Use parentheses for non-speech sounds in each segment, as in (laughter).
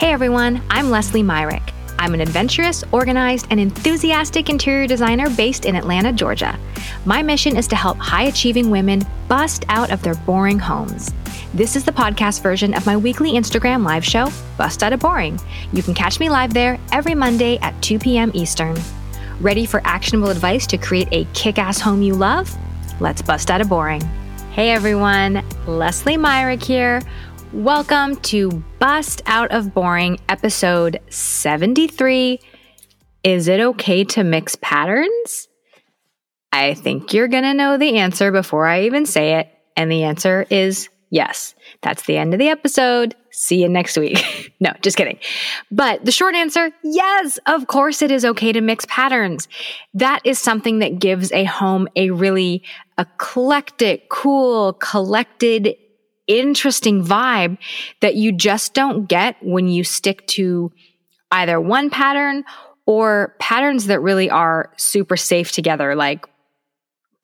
Hey everyone, I'm Leslie Myrick. I'm an adventurous, organized, and enthusiastic interior designer based in Atlanta, Georgia. My mission is to help high achieving women bust out of their boring homes. This is the podcast version of my weekly Instagram live show, Bust Out of Boring. You can catch me live there every Monday at 2 p.m. Eastern. Ready for actionable advice to create a kick ass home you love? Let's bust out of boring. Hey everyone, Leslie Myrick here. Welcome to Bust Out of Boring, episode 73. Is it okay to mix patterns? I think you're going to know the answer before I even say it. And the answer is yes. That's the end of the episode. See you next week. (laughs) no, just kidding. But the short answer yes, of course it is okay to mix patterns. That is something that gives a home a really eclectic, cool, collected, interesting vibe that you just don't get when you stick to either one pattern or patterns that really are super safe together, like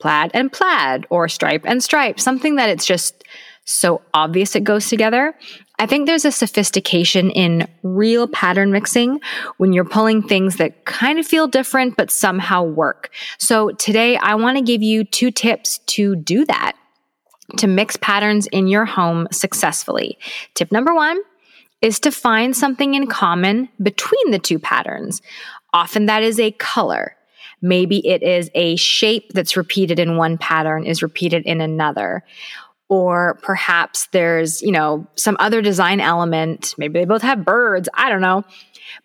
plaid and plaid or stripe and stripe, something that it's just so obvious it goes together. I think there's a sophistication in real pattern mixing when you're pulling things that kind of feel different but somehow work. So today I want to give you two tips to do that to mix patterns in your home successfully. Tip number one is to find something in common between the two patterns. Often that is a color. Maybe it is a shape that's repeated in one pattern is repeated in another. Or perhaps there's, you know, some other design element. Maybe they both have birds. I don't know.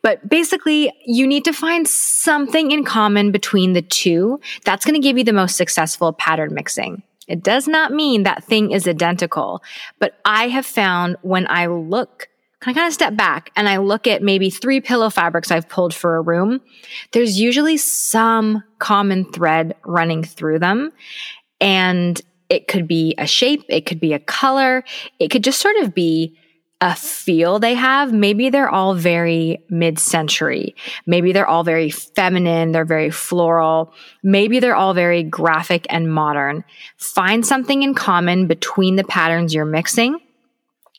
But basically, you need to find something in common between the two. That's going to give you the most successful pattern mixing. It does not mean that thing is identical, but I have found when I look, can I kind of step back and I look at maybe three pillow fabrics I've pulled for a room, there's usually some common thread running through them. And it could be a shape, it could be a color, it could just sort of be a feel they have. Maybe they're all very mid century. Maybe they're all very feminine. They're very floral. Maybe they're all very graphic and modern. Find something in common between the patterns you're mixing.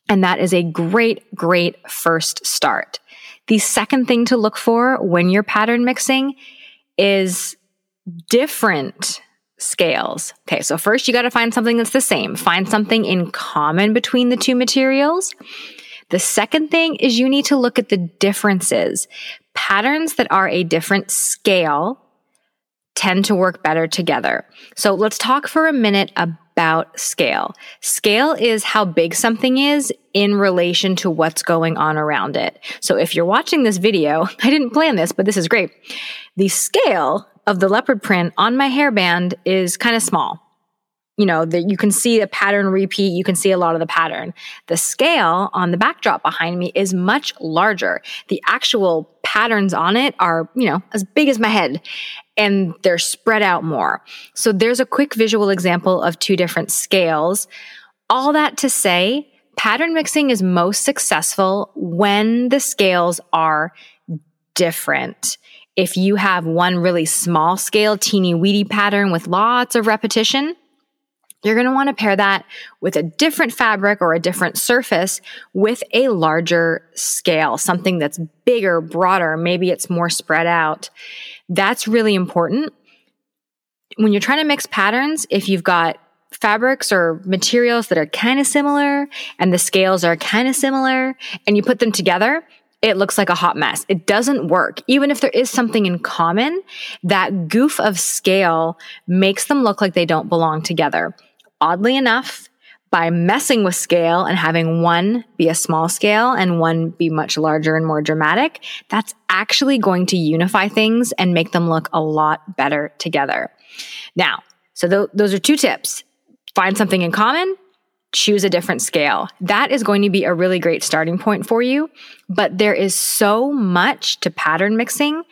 And that is a great, great first start. The second thing to look for when you're pattern mixing is different scales. Okay, so first you got to find something that's the same. Find something in common between the two materials. The second thing is you need to look at the differences. Patterns that are a different scale tend to work better together. So let's talk for a minute about scale. Scale is how big something is in relation to what's going on around it. So if you're watching this video, (laughs) I didn't plan this, but this is great. The scale of the leopard print on my hairband is kind of small. You know, that you can see a pattern repeat, you can see a lot of the pattern. The scale on the backdrop behind me is much larger. The actual patterns on it are, you know, as big as my head and they're spread out more. So there's a quick visual example of two different scales. All that to say, pattern mixing is most successful when the scales are different if you have one really small scale, teeny weedy pattern with lots of repetition, you're going to want to pair that with a different fabric or a different surface with a larger scale, something that's bigger, broader, maybe it's more spread out. That's really important. When you're trying to mix patterns, if you've got fabrics or materials that are kind of similar and the scales are kind of similar and you put them together, it looks like a hot mess. It doesn't work. Even if there is something in common, that goof of scale makes them look like they don't belong together. Oddly enough, by messing with scale and having one be a small scale and one be much larger and more dramatic, that's actually going to unify things and make them look a lot better together. Now, so th- those are two tips. Find something in common choose a different scale. That is going to be a really great starting point for you. But there is so much to pattern mixing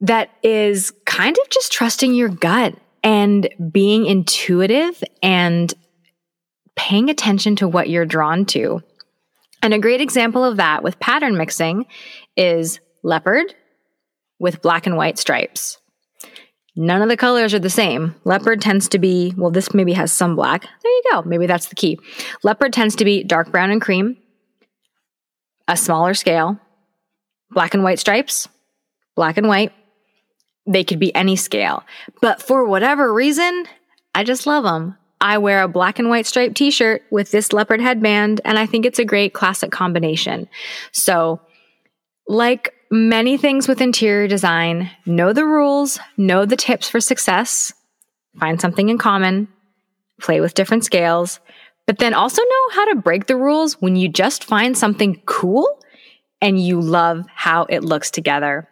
that is kind of just trusting your gut and being intuitive and paying attention to what you're drawn to. And a great example of that with pattern mixing is leopard with black and white stripes. None of the colors are the same. Leopard tends to be, well, this maybe has some black. There you go. Maybe that's the key. Leopard tends to be dark brown and cream. a smaller scale, black and white stripes, black and white. They could be any scale. But for whatever reason, I just love them. I wear a black and white striped t shirt with this leopard headband, and I think it's a great classic combination. So, like many things with interior design, know the rules, know the tips for success, find something in common, play with different scales, but then also know how to break the rules when you just find something cool and you love how it looks together.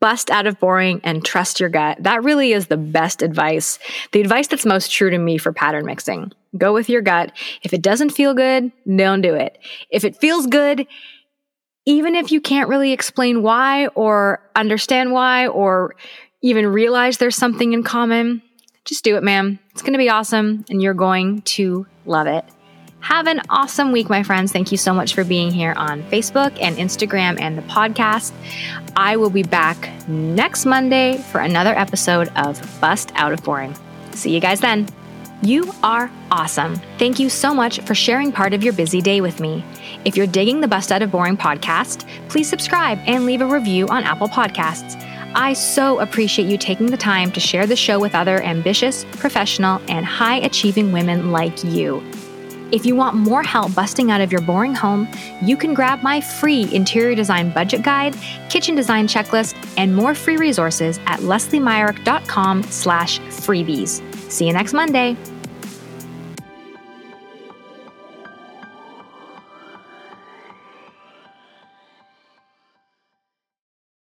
Bust out of boring and trust your gut. That really is the best advice. The advice that's most true to me for pattern mixing. Go with your gut. If it doesn't feel good, don't do it. If it feels good, even if you can't really explain why or understand why or even realize there's something in common, just do it, man. It's going to be awesome and you're going to love it. Have an awesome week, my friends. Thank you so much for being here on Facebook and Instagram and the podcast. I will be back next Monday for another episode of Bust Out of Boring. See you guys then. You are awesome. Thank you so much for sharing part of your busy day with me. If you're digging the Bust Out of Boring podcast, please subscribe and leave a review on Apple Podcasts. I so appreciate you taking the time to share the show with other ambitious, professional, and high achieving women like you. If you want more help busting out of your boring home, you can grab my free interior design budget guide, kitchen design checklist, and more free resources at lesliemyrick.com slash freebies. See you next Monday.